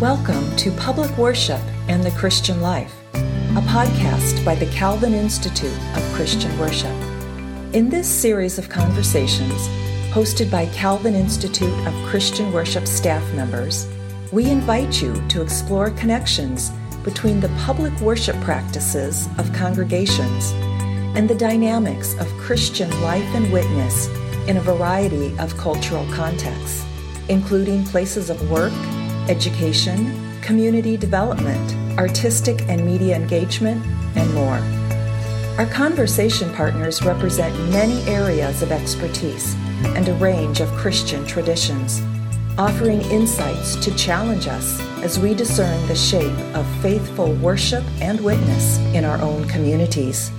Welcome to Public Worship and the Christian Life, a podcast by the Calvin Institute of Christian Worship. In this series of conversations, hosted by Calvin Institute of Christian Worship staff members, we invite you to explore connections between the public worship practices of congregations and the dynamics of Christian life and witness in a variety of cultural contexts, including places of work, education, community development, artistic and media engagement, and more. Our conversation partners represent many areas of expertise and a range of Christian traditions, offering insights to challenge us as we discern the shape of faithful worship and witness in our own communities.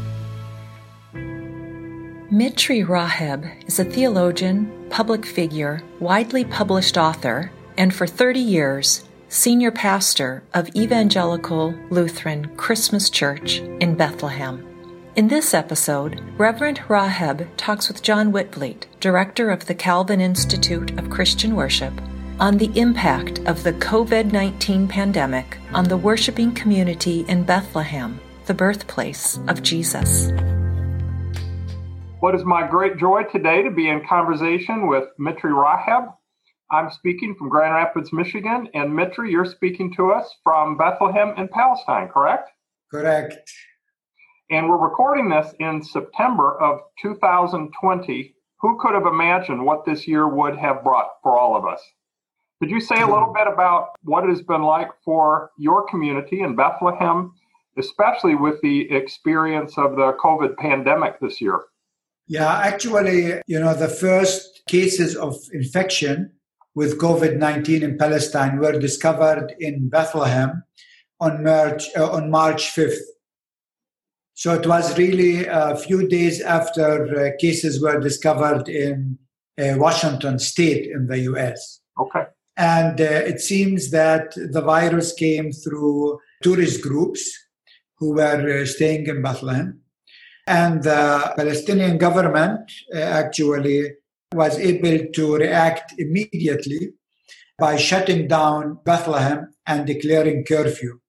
Mitri Raheb is a theologian, public figure, widely published author, and for 30 years, senior pastor of Evangelical Lutheran Christmas Church in Bethlehem. In this episode, Reverend Raheb talks with John Witvliet, director of the Calvin Institute of Christian Worship, on the impact of the COVID 19 pandemic on the worshiping community in Bethlehem, the birthplace of Jesus. What is my great joy today to be in conversation with Mitri Raheb. I'm speaking from Grand Rapids, Michigan, and Mitri, you're speaking to us from Bethlehem in Palestine, correct? Correct. And we're recording this in September of 2020. Who could have imagined what this year would have brought for all of us? Could you say a little bit about what it has been like for your community in Bethlehem, especially with the experience of the COVID pandemic this year? Yeah, actually, you know, the first cases of infection with COVID 19 in Palestine were discovered in Bethlehem on March, uh, on March 5th. So it was really a few days after uh, cases were discovered in uh, Washington state in the US. Okay. And uh, it seems that the virus came through tourist groups who were uh, staying in Bethlehem and the Palestinian government uh, actually was able to react immediately by shutting down Bethlehem and declaring curfew.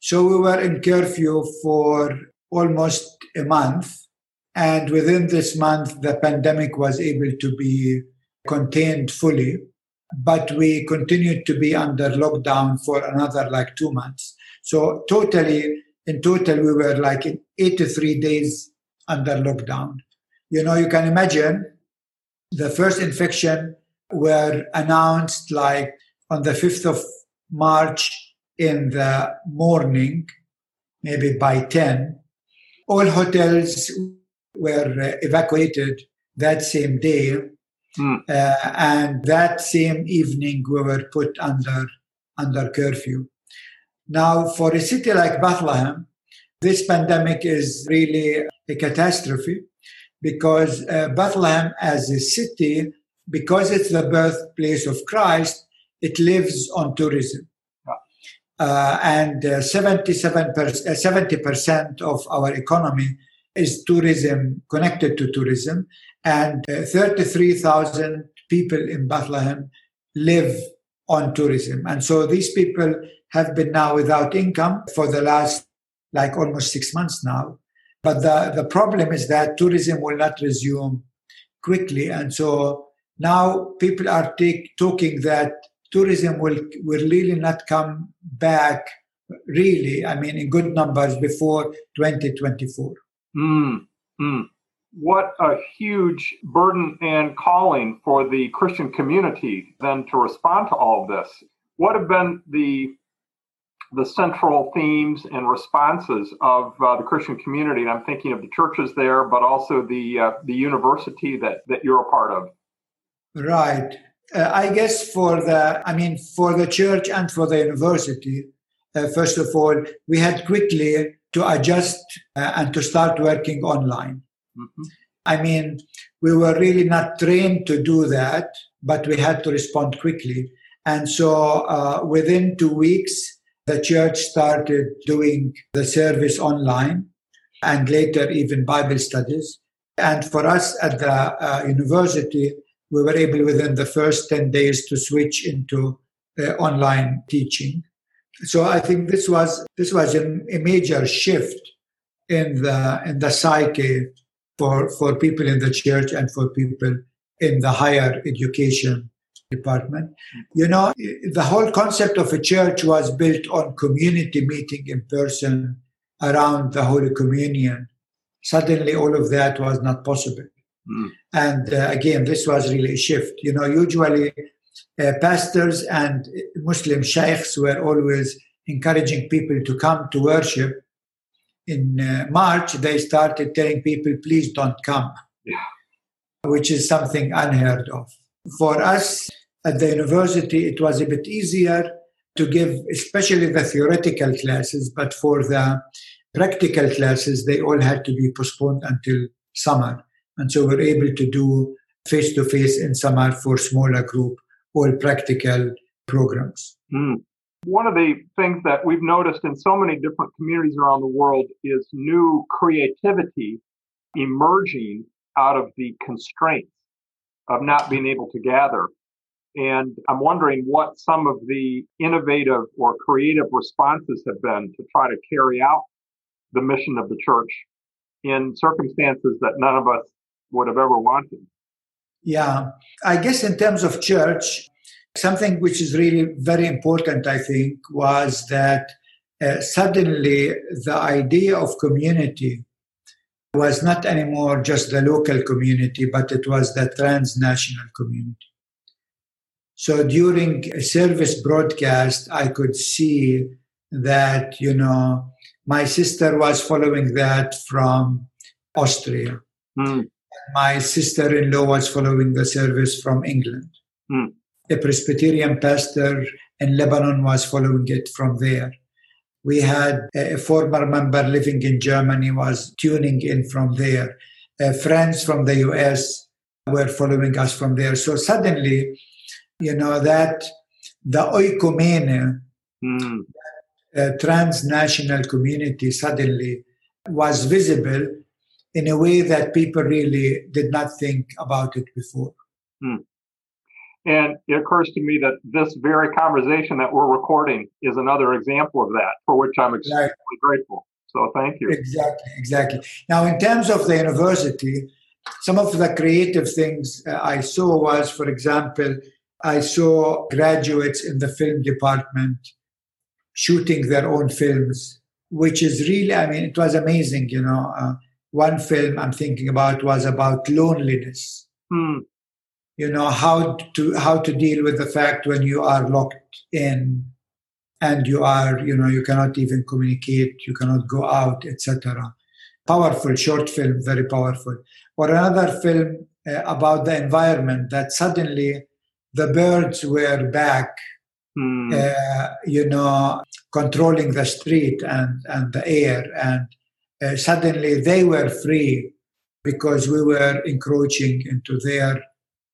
So we were in curfew for almost a month. And within this month, the pandemic was able to be contained fully. But we continued to be under lockdown for another like two months. So totally, in total, we were like in 83 days under lockdown. You know, you can imagine the first infection were announced like on the 5th of March in the morning, maybe by 10. All hotels were uh, evacuated that same day. Mm. Uh, and that same evening, we were put under, under curfew. Now, for a city like Bethlehem, this pandemic is really a catastrophe because uh, Bethlehem as a city, because it's the birthplace of Christ, it lives on tourism. Uh, and uh, 77 70% uh, of our economy is tourism, connected to tourism. And uh, 33,000 people in Bethlehem live on tourism. And so these people have been now without income for the last like almost six months now. But the, the problem is that tourism will not resume quickly. And so now people are take, talking that tourism will, will really not come back really, I mean, in good numbers before 2024. Mm, mm. What a huge burden and calling for the Christian community then to respond to all of this. What have been the the central themes and responses of uh, the Christian community. And I'm thinking of the churches there, but also the uh, the university that that you're a part of. Right. Uh, I guess for the, I mean, for the church and for the university, uh, first of all, we had quickly to adjust uh, and to start working online. Mm-hmm. I mean, we were really not trained to do that, but we had to respond quickly. And so uh, within two weeks, the church started doing the service online and later even Bible studies. And for us at the uh, university, we were able within the first 10 days to switch into uh, online teaching. So I think this was this was a, a major shift in the in the psyche for for people in the church and for people in the higher education department. You know, the whole concept of a church was built on community meeting in person around the Holy Communion. Suddenly, all of that was not possible. Mm. And uh, again, this was really a shift. You know, usually uh, pastors and Muslim sheikhs were always encouraging people to come to worship. In uh, March, they started telling people, please don't come, yeah. which is something unheard of. For us at the university, it was a bit easier to give, especially the theoretical classes, but for the practical classes, they all had to be postponed until summer. And so we're able to do face to face in summer for smaller group, all practical programs. Mm. One of the things that we've noticed in so many different communities around the world is new creativity emerging out of the constraints of not being able to gather. And I'm wondering what some of the innovative or creative responses have been to try to carry out the mission of the church in circumstances that none of us would have ever wanted. Yeah, I guess in terms of church, something which is really very important, I think, was that uh, suddenly the idea of community was not anymore just the local community, but it was the transnational community. So during a service broadcast, I could see that, you know, my sister was following that from Austria. Mm my sister in law was following the service from England. Mm. A Presbyterian pastor in Lebanon was following it from there. We had a former member living in Germany was tuning in from there. Uh, friends from the US were following us from there. So suddenly, you know, that the oikumene, mm. uh, transnational community suddenly was visible in a way that people really did not think about it before. Hmm. And it occurs to me that this very conversation that we're recording is another example of that, for which I'm extremely grateful. So thank you. Exactly, exactly. Now, in terms of the university, some of the creative things uh, I saw was, for example, I saw graduates in the film department shooting their own films, which is really, I mean, it was amazing, you know. Uh, one film I'm thinking about was about loneliness. Mm. You know how to how to deal with the fact when you are locked in and you are you know you cannot even communicate, you cannot go out, etc. Powerful short film, very powerful. Or another film uh, about the environment that suddenly the birds were back Mm. Uh, you know, controlling the street and, and the air and uh, suddenly they were free because we were encroaching into their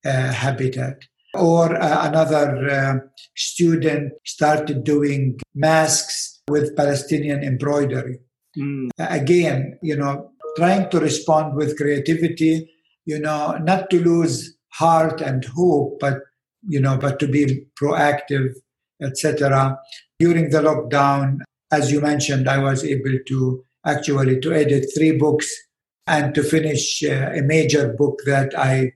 uh, habitat. Or uh, another uh, student started doing masks with Palestinian embroidery. Mm. Again, you know, trying to respond with creativity, you know, not to lose heart and hope, but you know, but to be proactive, etc. During the lockdown, as you mentioned, I was able to actually to edit three books and to finish uh, a major book that I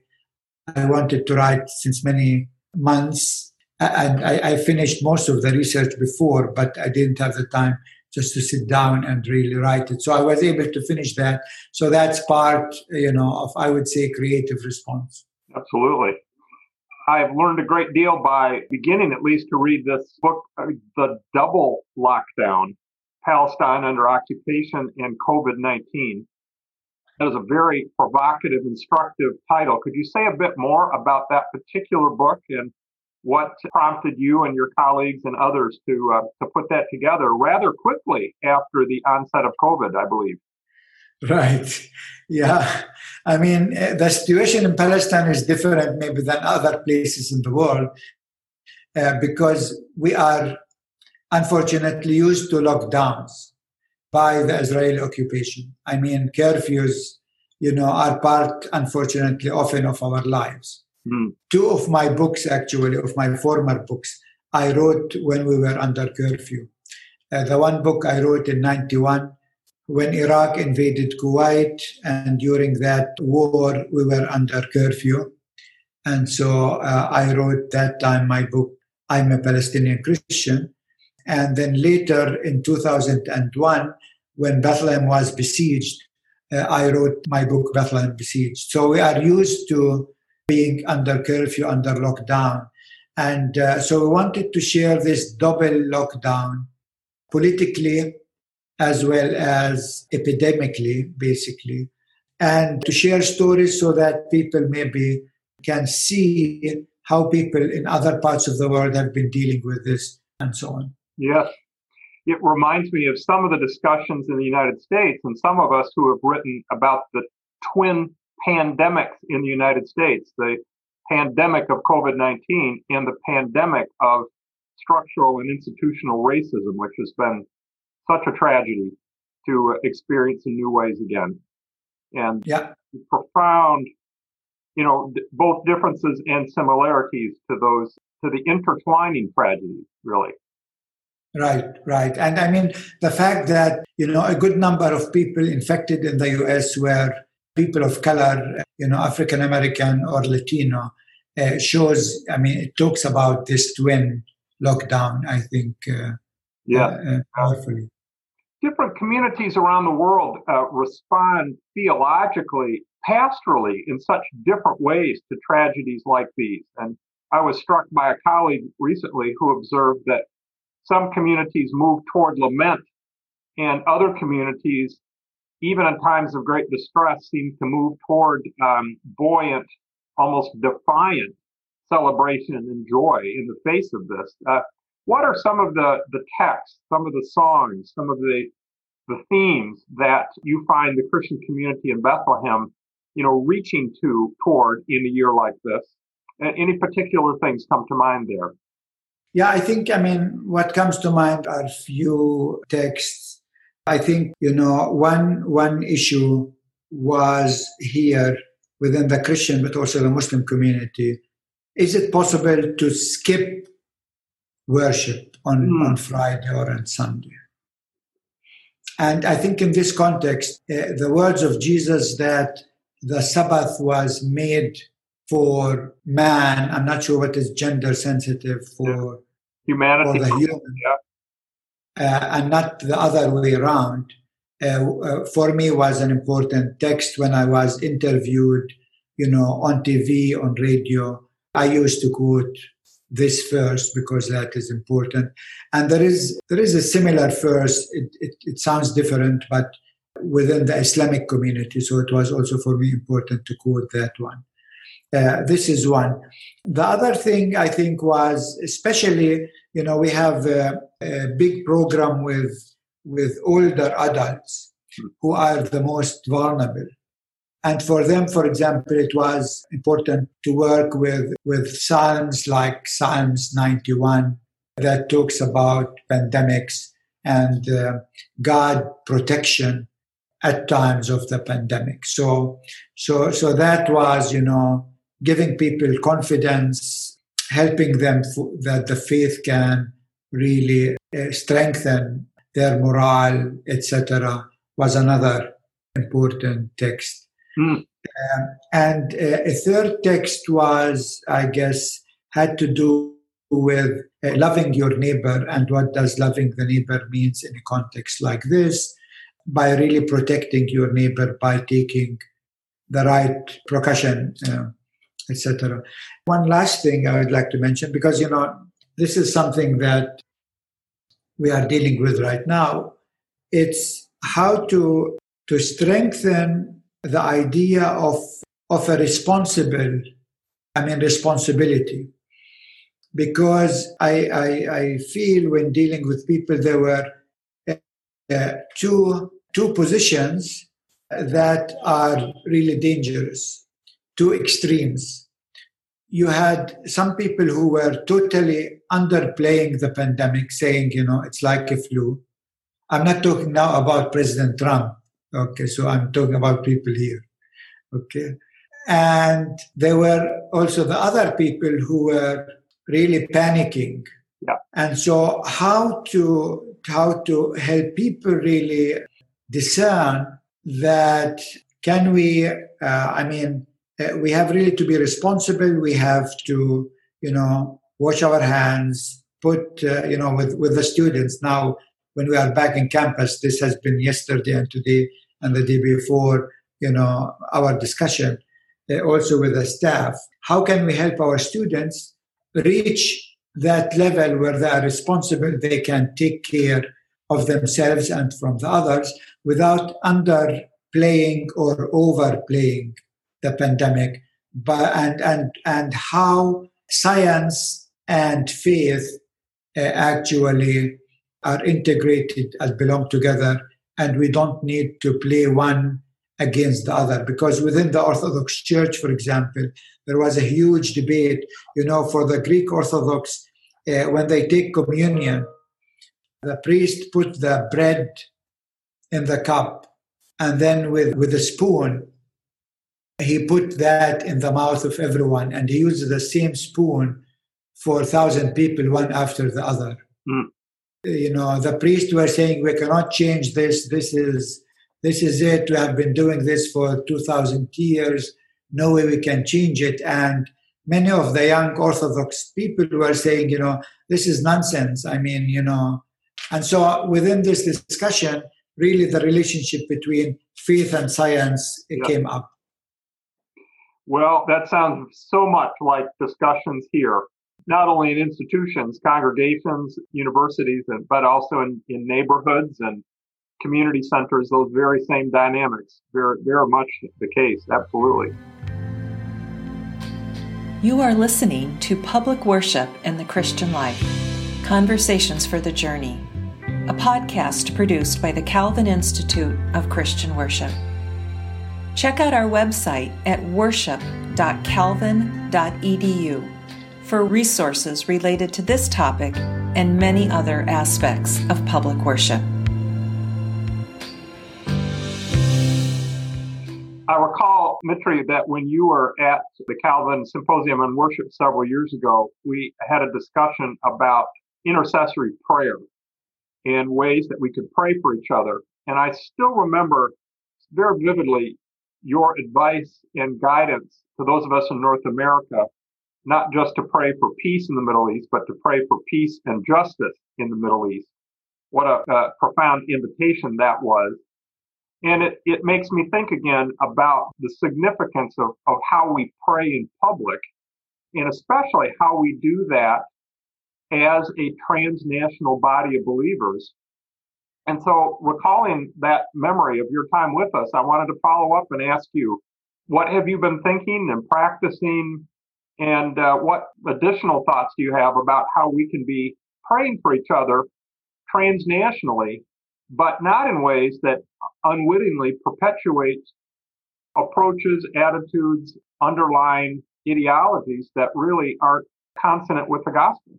I wanted to write since many months. And I, I, finished most of the research before, but I didn't have the time just to sit down and really write it. So I was able to finish that. So that's part, you know, of I would say creative response. Absolutely. I've learned a great deal by beginning at least to read this book, uh, The Double Lockdown Palestine under occupation and COVID 19. That is a very provocative, instructive title. Could you say a bit more about that particular book and what prompted you and your colleagues and others to uh, to put that together rather quickly after the onset of COVID, I believe? Right. Yeah. I mean, eh, the situation in Palestine is different maybe than other places in the world uh, because we are unfortunately used to lockdowns by the Israeli occupation. I mean, curfews, you know, are part, unfortunately, often of our lives. Mm. Two of my books, actually, of my former books, I wrote when we were under curfew. Uh, the one book I wrote in 91 when Iraq invaded Kuwait, and during that war, we were under curfew. And so uh, I wrote that time my book, I'm a Palestinian Christian. And then later in 2001, when Bethlehem was besieged, uh, I wrote my book, Bethlehem Besieged. So we are used to being under curfew, under lockdown. And uh, so we wanted to share this double lockdown politically as well as epidemically, basically, and to share stories so that people maybe can see how people in other parts of the world have been dealing with this and so on. Yes. It reminds me of some of the discussions in the United States and some of us who have written about the twin pandemics in the United States the pandemic of COVID 19 and the pandemic of structural and institutional racism, which has been such a tragedy to experience in new ways again. And yeah. profound, you know, both differences and similarities to those, to the intertwining tragedies, really. Right, right. And I mean, the fact that, you know, a good number of people infected in the US were people of color, you know, African American or Latino, uh, shows, I mean, it talks about this twin lockdown, I think, uh, yeah. Uh, powerfully different communities around the world uh, respond theologically, pastorally in such different ways to tragedies like these. And I was struck by a colleague recently who observed that some communities move toward lament and other communities, even in times of great distress, seem to move toward um, buoyant, almost defiant celebration and joy in the face of this. Uh, what are some of the, the texts, some of the songs, some of the, the themes that you find the Christian community in Bethlehem, you know, reaching to toward in a year like this? Any particular things come to mind there? Yeah, I think, I mean, what comes to mind are few texts. I think, you know, one, one issue was here within the Christian, but also the Muslim community. Is it possible to skip worship on, mm. on Friday or on Sunday. And I think in this context, uh, the words of Jesus that the Sabbath was made for man, I'm not sure what is gender sensitive for humanity, for the human, yeah. uh, and not the other way around. Uh, uh, for me was an important text when I was interviewed, you know, on TV, on radio. I used to quote this first because that is important. And there is there is a similar first. It, it, it, sounds different, but within the Islamic community. So it was also for me important to quote that one. Uh, this is one. The other thing I think was especially, you know, we have a, a big program with with older adults who are the most vulnerable and for them, for example, it was important to work with, with Psalms like Psalms 91 that talks about pandemics and uh, God protection at times of the pandemic. So, so, so that was, you know, giving people confidence, helping them f- that the faith can really uh, strengthen their morale, etc., was another important text. Mm. Um, and uh, a third text was, I guess, had to do with uh, loving your neighbor and what does loving the neighbor means in a context like this by really protecting your neighbor by taking the right precaution uh, etc one last thing i would like to mention because you know this is something that we are dealing with right now it's how to to strengthen the idea of of a responsible, I mean responsibility, because I I, I feel when dealing with people there were uh, two two positions that are really dangerous, two extremes. You had some people who were totally underplaying the pandemic, saying, you know, it's like a flu. I'm not talking now about President Trump Okay, so I'm talking about people here. Okay. And there were also the other people who were really panicking. Yeah. And so how to how to help people really discern that can we uh, i mean uh, we have really to be responsible we have to you know wash our hands put uh, you know with with the students now when we are back in campus this has been yesterday and today and the day before you know our discussion uh, also with the staff how can we help our students reach that level where they are responsible they can take care of themselves and from the others without underplaying or overplaying the pandemic? But and and and how science and faith uh, actually are integrated and belong together and we don't need to play one against the other. Because within the orthodox church for example there was a huge debate. You know for the greek orthodox uh, when they take communion the priest put the bread in the cup and then with with a spoon he put that in the mouth of everyone and he used the same spoon for a thousand people one after the other. Mm. You know the priests were saying we cannot change this. This is this is it. We have been doing this for 2000 years. No way we can change it. And many of the young orthodox people were saying you know this is nonsense. I mean you know. And so within this discussion really the relationship between faith and science yeah. came up. Well that sounds so much like discussions here not only in institutions congregations universities but also in, in neighborhoods and community centers those very same dynamics. Very very much the case absolutely. You are listening to Public Worship in the Christian Life Conversations for the Journey, a podcast produced by the Calvin Institute of Christian Worship. Check out our website at worship.calvin.edu for resources related to this topic and many other aspects of public worship. I recall, Mitri, that when you were at the Calvin Symposium on Worship several years ago, we had a discussion about intercessory prayer and ways that we could pray for each other. And I still remember very vividly your advice and guidance to those of us in North America, not just to pray for peace in the Middle East, but to pray for peace and justice in the Middle East. What a, a profound invitation that was. And it, it makes me think again about the significance of, of how we pray in public, and especially how we do that as a transnational body of believers. And so, recalling that memory of your time with us, I wanted to follow up and ask you, what have you been thinking and practicing? And uh, what additional thoughts do you have about how we can be praying for each other transnationally, but not in ways that unwittingly perpetuates approaches, attitudes, underlying ideologies that really aren't consonant with the gospel.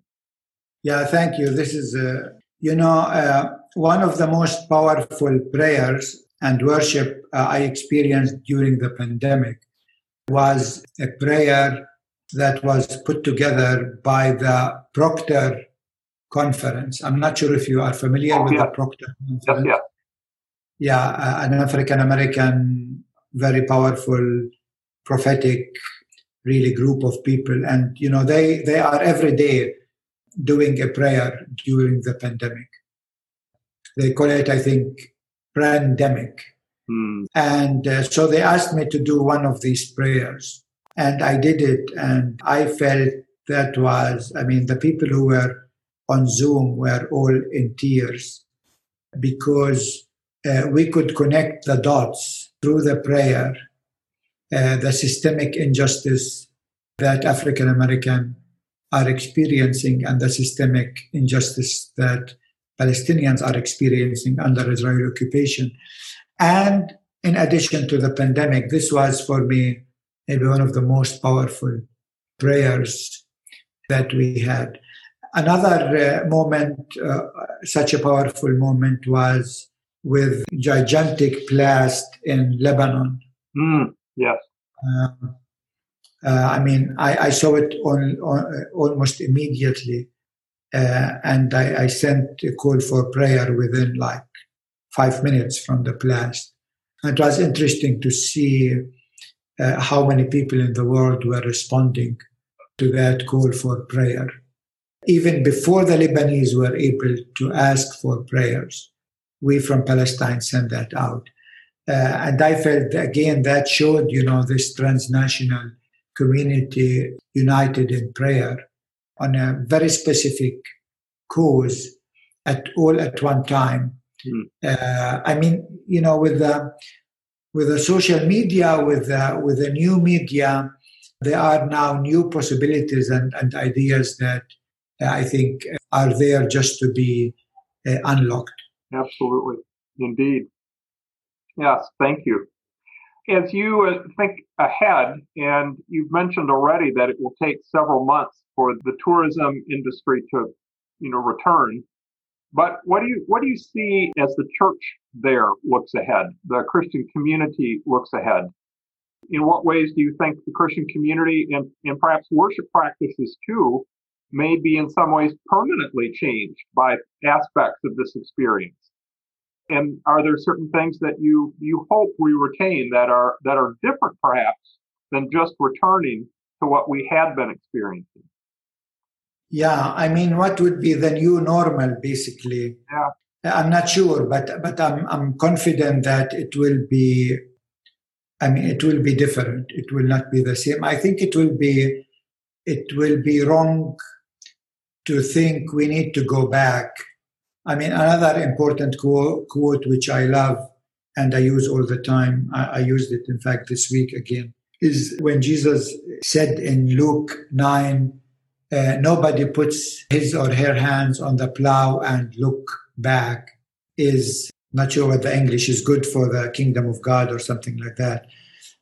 Yeah, thank you. This is, uh, you know, uh, one of the most powerful prayers and worship uh, I experienced during the pandemic was a prayer that was put together by the Proctor Conference. I'm not sure if you are familiar oh, with yeah. the Proctor Conference. Yeah, yeah yeah, an African American, very powerful, prophetic, really group of people, and you know they they are every day doing a prayer during the pandemic. They call it, I think, pandemic. Mm. And uh, so they asked me to do one of these prayers, and I did it, and I felt that was, I mean, the people who were on Zoom were all in tears because uh, we could connect the dots through the prayer, uh, the systemic injustice that African American are experiencing and the systemic injustice that Palestinians are experiencing under Israeli occupation. And in addition to the pandemic, this was for me maybe one of the most powerful prayers that we had. Another uh, moment, uh, such a powerful moment, was with gigantic blast in Lebanon. Mm, yes. Um, uh, I mean, I, I saw it on, on, almost immediately. uh, and I, I, sent a call for prayer within like five minutes from the blast. And it was interesting to see uh, how many people in the world were responding to that call for prayer. Even before the Lebanese were able to ask for prayers, we from Palestine sent that out. Uh, and I felt again that showed, you know, this transnational community united in prayer on a very specific cause at all at one time. Mm. Uh, I mean, you know, with the with the social media, with the, with the new media, there are now new possibilities and, and ideas that I think are there just to be uh, unlocked. Absolutely, indeed. Yes, thank you. As you uh, think ahead, and you've mentioned already that it will take several months for the tourism industry to, you know, return. But what do you what do you see as the church there looks ahead? The Christian community looks ahead. In what ways do you think the Christian community and, and perhaps worship practices too may be in some ways permanently changed by aspects of this experience? And are there certain things that you you hope we retain that are that are different perhaps than just returning to what we had been experiencing? Yeah, I mean, what would be the new normal, basically? Yeah. I'm not sure, but but I'm I'm confident that it will be. I mean, it will be different. It will not be the same. I think it will be. It will be wrong to think we need to go back. I mean, another important quote, quote which I love and I use all the time. I, I used it, in fact, this week again. Is when Jesus said in Luke nine uh, nobody puts his or her hands on the plow and look back is not sure what the English is good for the kingdom of God or something like that.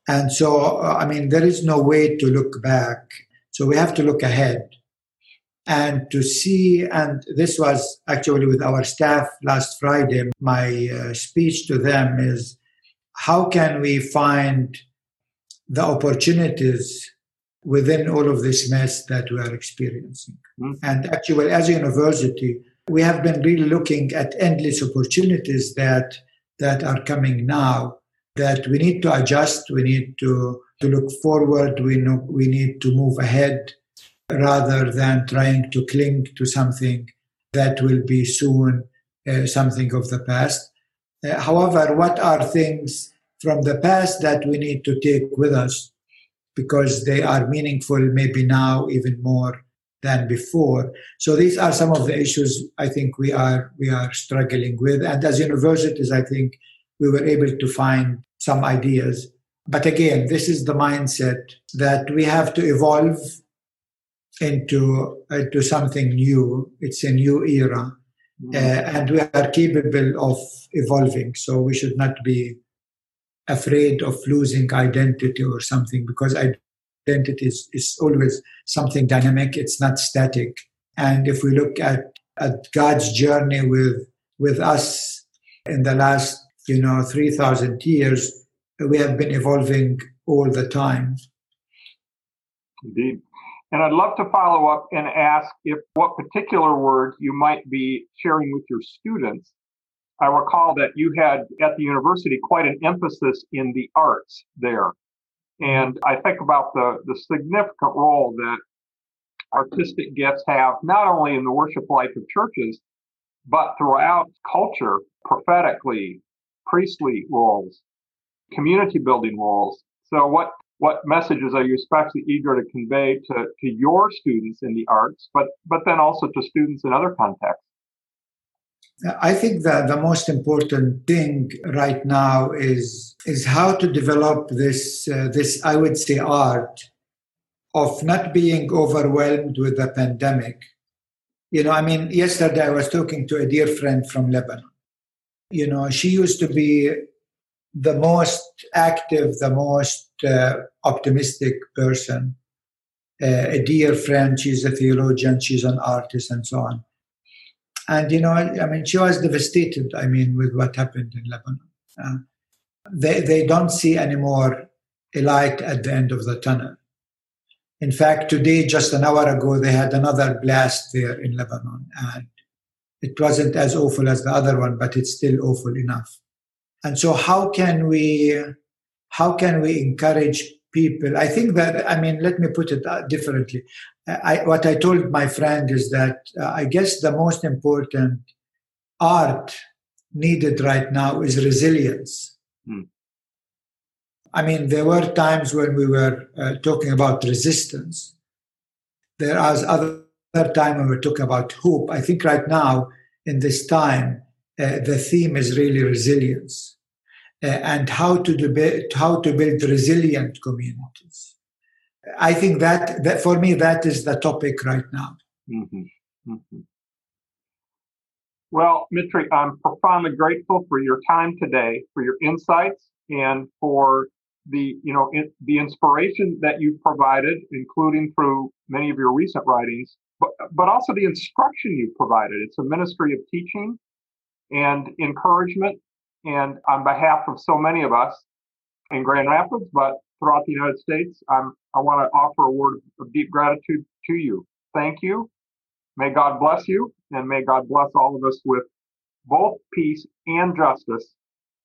And so, uh, I mean, there is no way to look back. So we have to look ahead and to see. And this was actually with our staff last Friday. My uh, speech to them is how can we find the opportunities within all of this mess that we are experiencing. Mm-hmm. And actually, as a university, we have been really looking at endless opportunities that that are coming now that we need to adjust, we need to, to look forward, we know we need to move ahead rather than trying to cling to something that will be soon uh, something of the past. Uh, however, what are things from the past that we need to take with us because they are meaningful maybe now even more than before. So these are some of the issues I think we are we are struggling with. And as universities, I think we were able to find some ideas. But again, this is the mindset that we have to evolve into into something new. It's a new era, mm-hmm. uh, and we are capable of evolving. So we should not be afraid of losing identity or something because identity is, is always something dynamic it's not static. And if we look at, at god's journey with with us in the last you know 3000 years we have been evolving all the time. Indeed. And I'd love to follow up and ask if what particular word you might be sharing with your students I recall that you had at the university quite an emphasis in the arts there. And I think about the, the significant role that artistic gifts have, not only in the worship life of churches, but throughout culture, prophetically, priestly roles, community building roles. So what, what messages are you especially eager to convey to, to your students in the arts, but, but then also to students in other contexts? I think that the most important thing right now is is how to develop this uh, this I would say art of not being overwhelmed with the pandemic. You know, I mean, yesterday I was talking to a dear friend from Lebanon. You know, she used to be the most active, the most uh, optimistic person. Uh, a dear friend. She's a theologian. She's an artist, and so on and, you know, I mean, she was devastated, I mean, with what happened in Lebanon. Uh, they, they don't see anymore a light at the end of the tunnel. In fact, today, just an hour ago, they had another blast there in Lebanon, and it wasn't as awful as the other one, but it's still awful enough. And so, how can we, how can we encourage people? I think that I mean, let me put it uh, differently. I, what I told my friend is that uh, I guess the most important art needed right now is resilience. Hmm. I mean, there were times when we were uh, talking about resistance. There was other, other time when we were talking about hope. I think right now, in this time, uh, the theme is really resilience uh, and how to, do, how to build resilient communities. I think that, that for me, that is the topic right now. Mm-hmm. Mm-hmm. Well, Mitri, I'm profoundly grateful for your time today, for your insights, and for the you know in, the inspiration that you've provided, including through many of your recent writings, but but also the instruction you've provided. It's a ministry of teaching and encouragement, and on behalf of so many of us in Grand Rapids, but throughout the United States, I'm I want to offer a word of deep gratitude to you. Thank you. May God bless you, and may God bless all of us with both peace and justice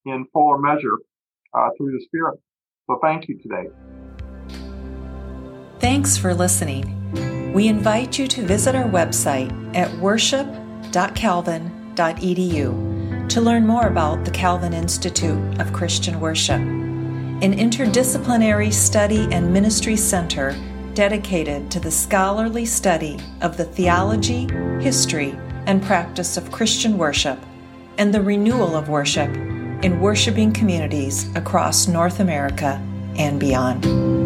in fuller measure uh, through the Spirit. So thank you today. Thanks for listening. We invite you to visit our website at worship.calvin.edu to learn more about the Calvin Institute of Christian Worship, an interdisciplinary study and ministry center dedicated to the scholarly study of the theology, history, and practice of Christian worship and the renewal of worship in worshiping communities across North America and beyond.